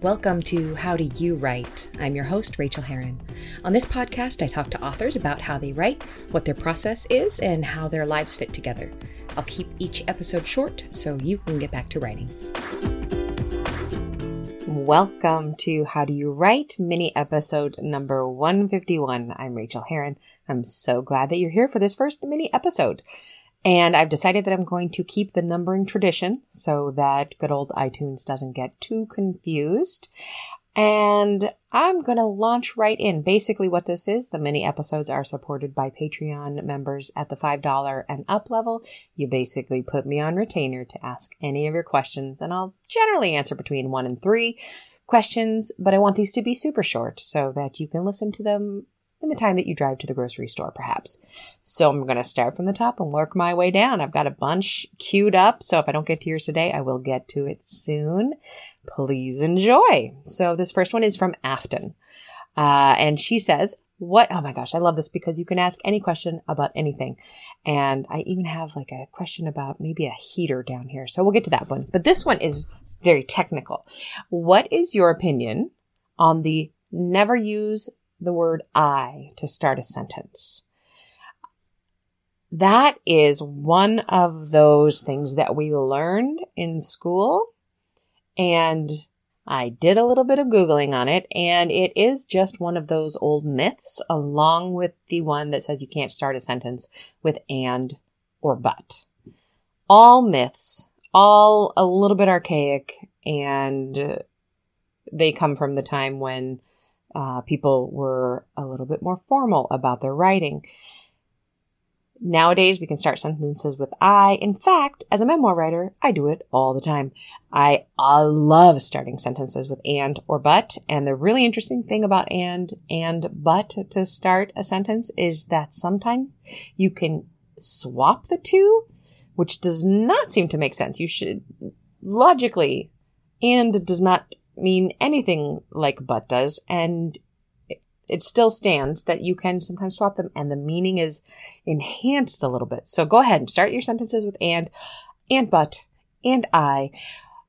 Welcome to How Do You Write? I'm your host, Rachael Herron. On this podcast, I talk to authors about how they write, what their process is, and how their lives fit together. I'll keep each episode short so you can get back to writing. Welcome to How Do You Write? Mini episode number 151. I'm Rachael Herron. I'm so glad that you're here for this first mini episode. And I've decided that I'm going to keep the numbering tradition so that good old iTunes doesn't get too confused. And I'm going to launch right in. Basically, what this is the mini episodes are supported by Patreon members at the $5 and up level. You basically put me on retainer to ask any of your questions, and I'll generally answer between one and three questions, but I want these to be super short so that you can listen to them in the time that you drive to the grocery store, perhaps. So I'm going to start from the top and work my way down. I've got a bunch queued up. So if I don't get to yours today, I will get to it soon. Please enjoy. So this first one is from Afton. Uh, and she says, what? Oh my gosh, I love this because you can ask any question about anything. And I even have like a question about maybe a heater down here. So we'll get to that one. But this one is very technical. What is your opinion on the never use the word I to start a sentence. That is one of those things that we learned in school. And I did a little bit of Googling on it, and it is just one of those old myths, along with the one that says you can't start a sentence with and or but. All myths, all a little bit archaic, and they come from the time when uh, people were a little bit more formal about their writing. Nowadays, we can start sentences with I. In fact, as a memoir writer, I do it all the time. I, I love starting sentences with and or but. And the really interesting thing about and and but to start a sentence is that sometimes you can swap the two, which does not seem to make sense. You should logically, and does not mean anything like but does, and it still stands that you can sometimes swap them and the meaning is enhanced a little bit. So go ahead and start your sentences with and, and but, and I.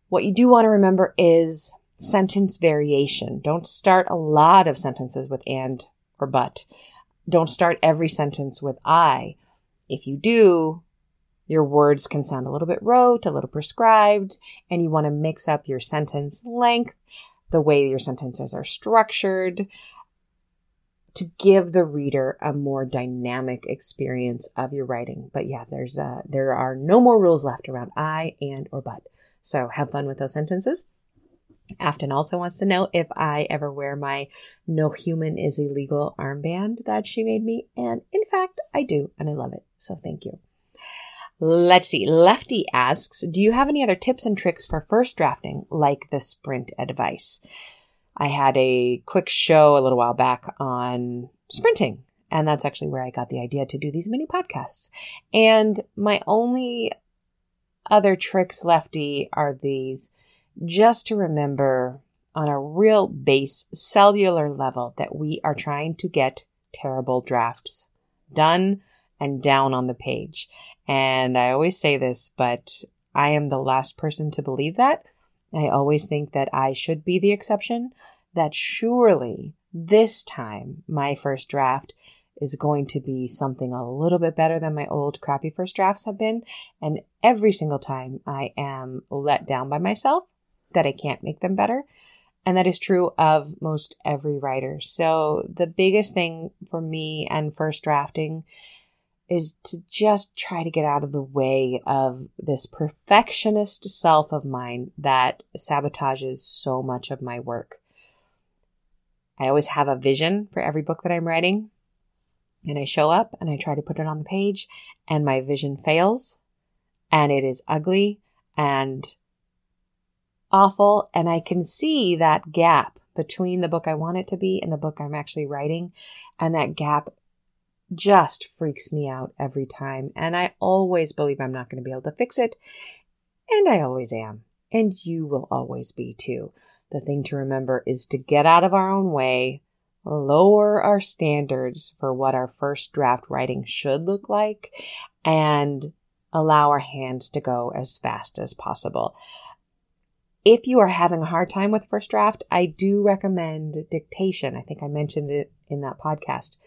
What you do want to remember is sentence variation. Don't start a lot of sentences with and or but. Don't start every sentence with I. If you do, your words can sound a little bit rote, a little prescribed, and you want to mix up your sentence length, the way your sentences are structured to give the reader a more dynamic experience of your writing. But yeah, there's uh there are no more rules left around I and or but. So have fun with those sentences. Afton also wants to know if I ever wear my no human is illegal armband that she made me. And in fact, I do, and I love it. So thank you. Let's see. Lefty asks, do you have any other tips and tricks for first drafting, like the sprint advice? I had a quick show a little while back on sprinting, and that's actually where I got the idea to do these mini podcasts. And my only other tricks, Lefty, are these just to remember on a real base cellular level that we are trying to get terrible drafts done and down on the page. And I always say this, but I am the last person to believe that. I always think that I should be the exception, that surely this time my first draft is going to be something a little bit better than my old crappy first drafts have been. And every single time I am let down by myself that I can't make them better. And that is true of most every writer. So the biggest thing for me and first drafting is to just try to get out of the way of this perfectionist self of mine that sabotages so much of my work. I always have a vision for every book that I'm writing, and I show up and I try to put it on the page, and my vision fails, and it is ugly and awful, and I can see that gap between the book I want it to be and the book I'm actually writing, and that gap just freaks me out every time. And I always believe I'm not going to be able to fix it. And I always am. And you will always be too. The thing to remember is to get out of our own way, lower our standards for what our first draft writing should look like, and allow our hands to go as fast as possible. If you are having a hard time with first draft, I do recommend dictation. I think I mentioned it in that podcast.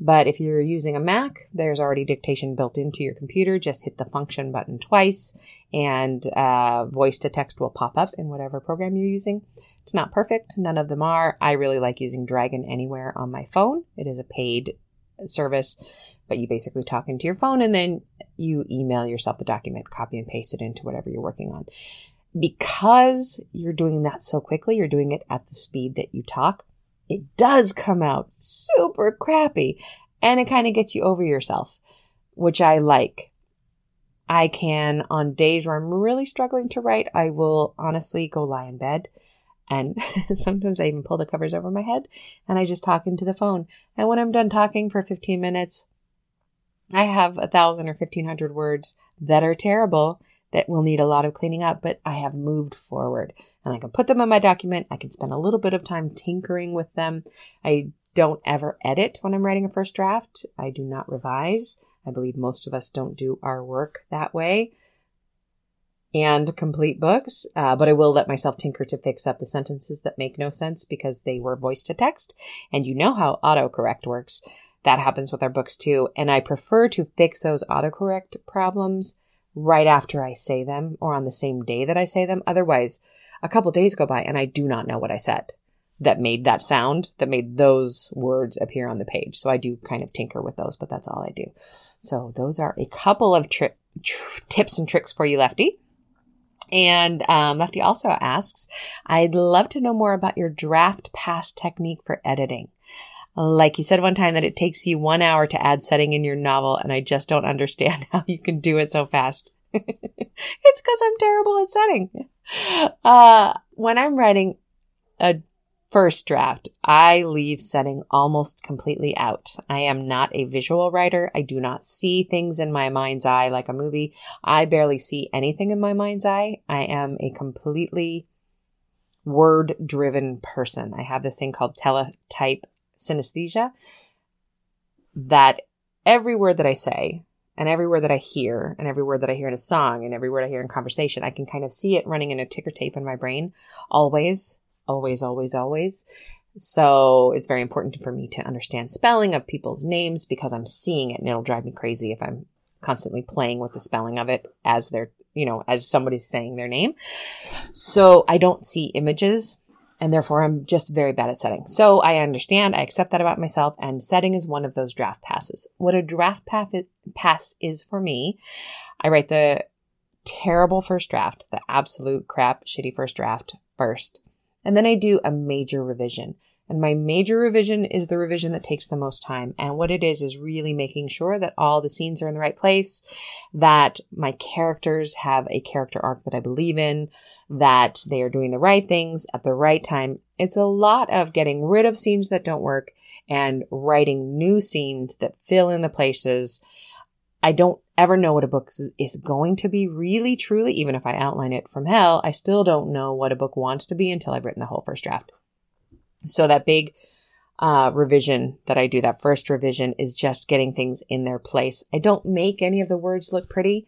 But if you're using a Mac, there's already dictation built into your computer. Just hit the function button twice and uh, voice to text will pop up in whatever program you're using. It's not perfect. None of them are. I really like using Dragon Anywhere on my phone. It is a paid service, but you basically talk into your phone and then you email yourself the document, copy and paste it into whatever you're working on. Because you're doing that so quickly, you're doing it at the speed that you talk it does come out super crappy and it kind of gets you over yourself, which I like. I can, on days where I'm really struggling to write, I will honestly go lie in bed and sometimes I even pull the covers over my head and I just talk into the phone. And when I'm done talking for 15 minutes, I have a thousand or 1500 words that are terrible that will need a lot of cleaning up, but I have moved forward and I can put them in my document. I can spend a little bit of time tinkering with them. I don't ever edit when I'm writing a first draft. I do not revise. I believe most of us don't do our work that way and complete books, uh, but I will let myself tinker to fix up the sentences that make no sense because they were voice to text. And you know how autocorrect works. That happens with our books too. And I prefer to fix those autocorrect problems right after I say them or on the same day that I say them. Otherwise, a couple days go by and I do not know what I said that made that sound, that made those words appear on the page. So I do kind of tinker with those, but that's all I do. So those are a couple of tri- tr- tips and tricks for you, Lefty. And um, Lefty also asks, I'd love to know more about your draft pass technique for editing. Like you said one time that it takes you one hour to add setting in your novel, and I just don't understand how you can do it so fast. it's because I'm terrible at setting. Uh, when I'm writing a first draft, I leave setting almost completely out. I am not a visual writer. I do not see things in my mind's eye like a movie. I barely see anything in my mind's eye. I am a completely word driven person. I have this thing called teletype synesthesia that every word that I say and every word that I hear and every word that I hear in a song and every word I hear in conversation, I can kind of see it running in a ticker tape in my brain always, always, always, always. So it's very important for me to understand spelling of people's names because I'm seeing it and it'll drive me crazy if I'm constantly playing with the spelling of it as they're, you know, as somebody's saying their name. So I don't see images and therefore I'm just very bad at setting. So I understand, I accept that about myself, and setting is one of those draft passes. What a draft pass is for me, I write the terrible first draft, the absolute crap, shitty first draft first, and then I do a major revision. And my major revision is the revision that takes the most time. And what it is, is really making sure that all the scenes are in the right place, that my characters have a character arc that I believe in, that they are doing the right things at the right time. It's a lot of getting rid of scenes that don't work and writing new scenes that fill in the places. I don't ever know what a book is going to be really, truly. Even if I outline it from hell, I still don't know what a book wants to be until I've written the whole first draft. So that big uh, revision that I do, that first revision, is just getting things in their place. I don't make any of the words look pretty.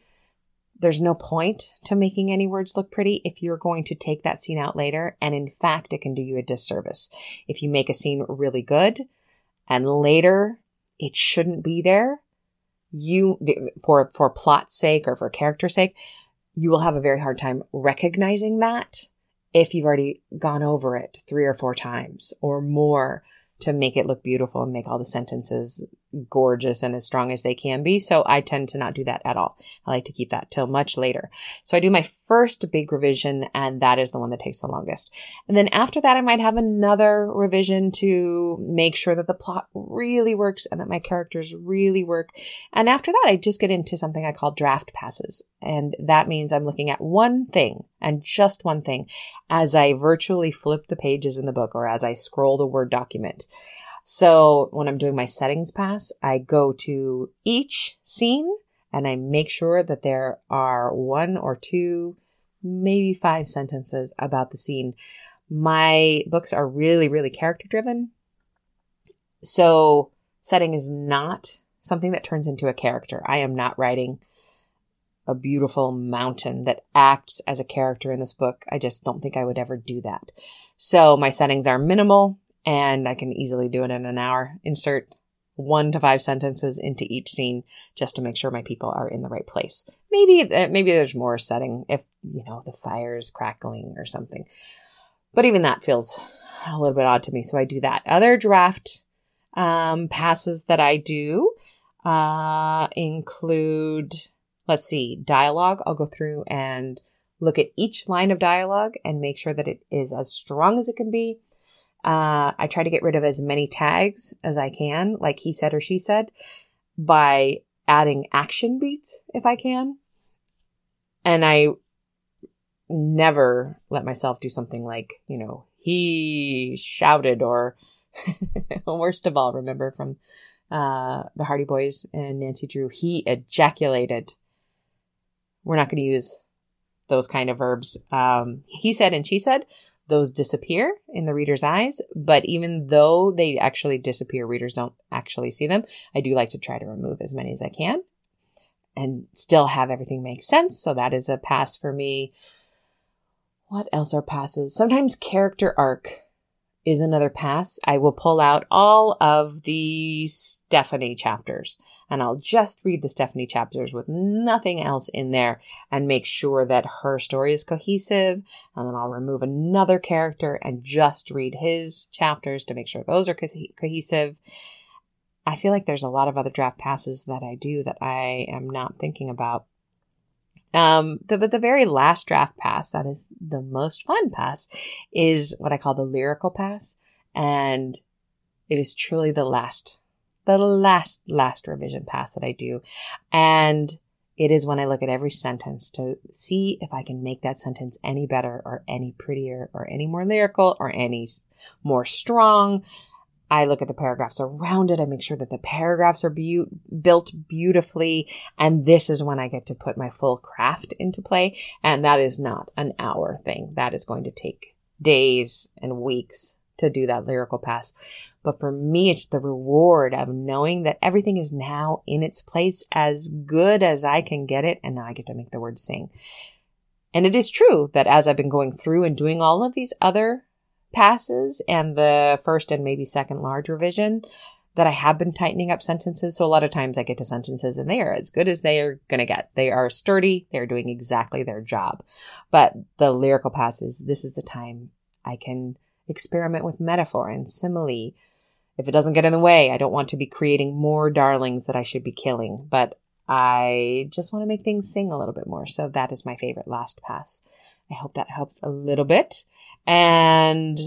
There's no point to making any words look pretty if you're going to take that scene out later. And in fact, it can do you a disservice. If you make a scene really good and later it shouldn't be there, you, for, for plot's sake or for character's sake, you will have a very hard time recognizing that if you've already gone over it three or four times or more to make it look beautiful and make all the sentences gorgeous and as strong as they can be. So I tend to not do that at all. I like to keep that till much later. So I do my first big revision and that is the one that takes the longest. And then after that, I might have another revision to make sure that the plot really works and that my characters really work. And after that, I just get into something I call draft passes. And that means I'm looking at one thing and just one thing as I virtually flip the pages in the book or as I scroll the Word document. So when I'm doing my settings pass, I go to each scene and I make sure that there are one or two, maybe five sentences about the scene. My books are really, really character driven. So setting is not something that turns into a character. I am not writing a beautiful mountain that acts as a character in this book. I just don't think I would ever do that. So my settings are minimal and I can easily do it in an hour. Insert one to five sentences into each scene just to make sure my people are in the right place. Maybe uh, maybe there's more setting if you know the fire is crackling or something. But even that feels a little bit odd to me, so I do that. Other draft um, passes that I do uh, include, let's see, dialogue. I'll go through and look at each line of dialogue and make sure that it is as strong as it can be uh, I try to get rid of as many tags as I can, like he said or she said, by adding action beats if I can. And I never let myself do something like, you know, he shouted or worst of all, remember from uh, the Hardy Boys and Nancy Drew, he ejaculated. We're not going to use those kind of verbs. Um, he said and she said those disappear in the reader's eyes. But even though they actually disappear, readers don't actually see them. I do like to try to remove as many as I can and still have everything make sense. So that is a pass for me. What else are passes? Sometimes character arc is another pass. I will pull out all of the Stephanie chapters and I'll just read the Stephanie chapters with nothing else in there and make sure that her story is cohesive. And then I'll remove another character and just read his chapters to make sure those are co- cohesive. I feel like there's a lot of other draft passes that I do that I am not thinking about. Um, the, but the very last draft pass, that is the most fun pass, is what I call the lyrical pass. And it is truly the last, the last, last revision pass that I do. And it is when I look at every sentence to see if I can make that sentence any better or any prettier or any more lyrical or any more strong. I look at the paragraphs around it. I make sure that the paragraphs are be- built beautifully. And this is when I get to put my full craft into play. And that is not an hour thing. That is going to take days and weeks to do that lyrical pass. But for me, it's the reward of knowing that everything is now in its place as good as I can get it. And now I get to make the words sing. And it is true that as I've been going through and doing all of these other passes and the first and maybe second large revision that I have been tightening up sentences. So a lot of times I get to sentences and they are as good as they are going to get. They are sturdy. They're doing exactly their job. But the lyrical passes, this is the time I can experiment with metaphor and simile. If it doesn't get in the way, I don't want to be creating more darlings that I should be killing, but I just want to make things sing a little bit more. So that is my favorite last pass. I hope that helps a little bit. And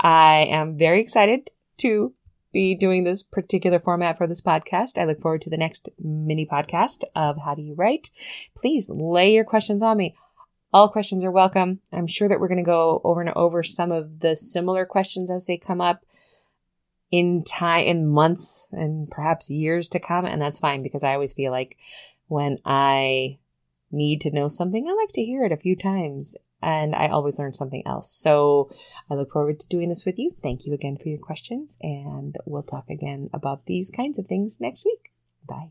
I am very excited to be doing this particular format for this podcast. I look forward to the next mini podcast of How Do You Write? Please lay your questions on me. All questions are welcome. I'm sure that we're going to go over and over some of the similar questions as they come up in time, in months and perhaps years to come. And that's fine because I always feel like when I need to know something, I like to hear it a few times and I always learn something else. So I look forward to doing this with you. Thank you again for your questions, and we'll talk again about these kinds of things next week. Bye.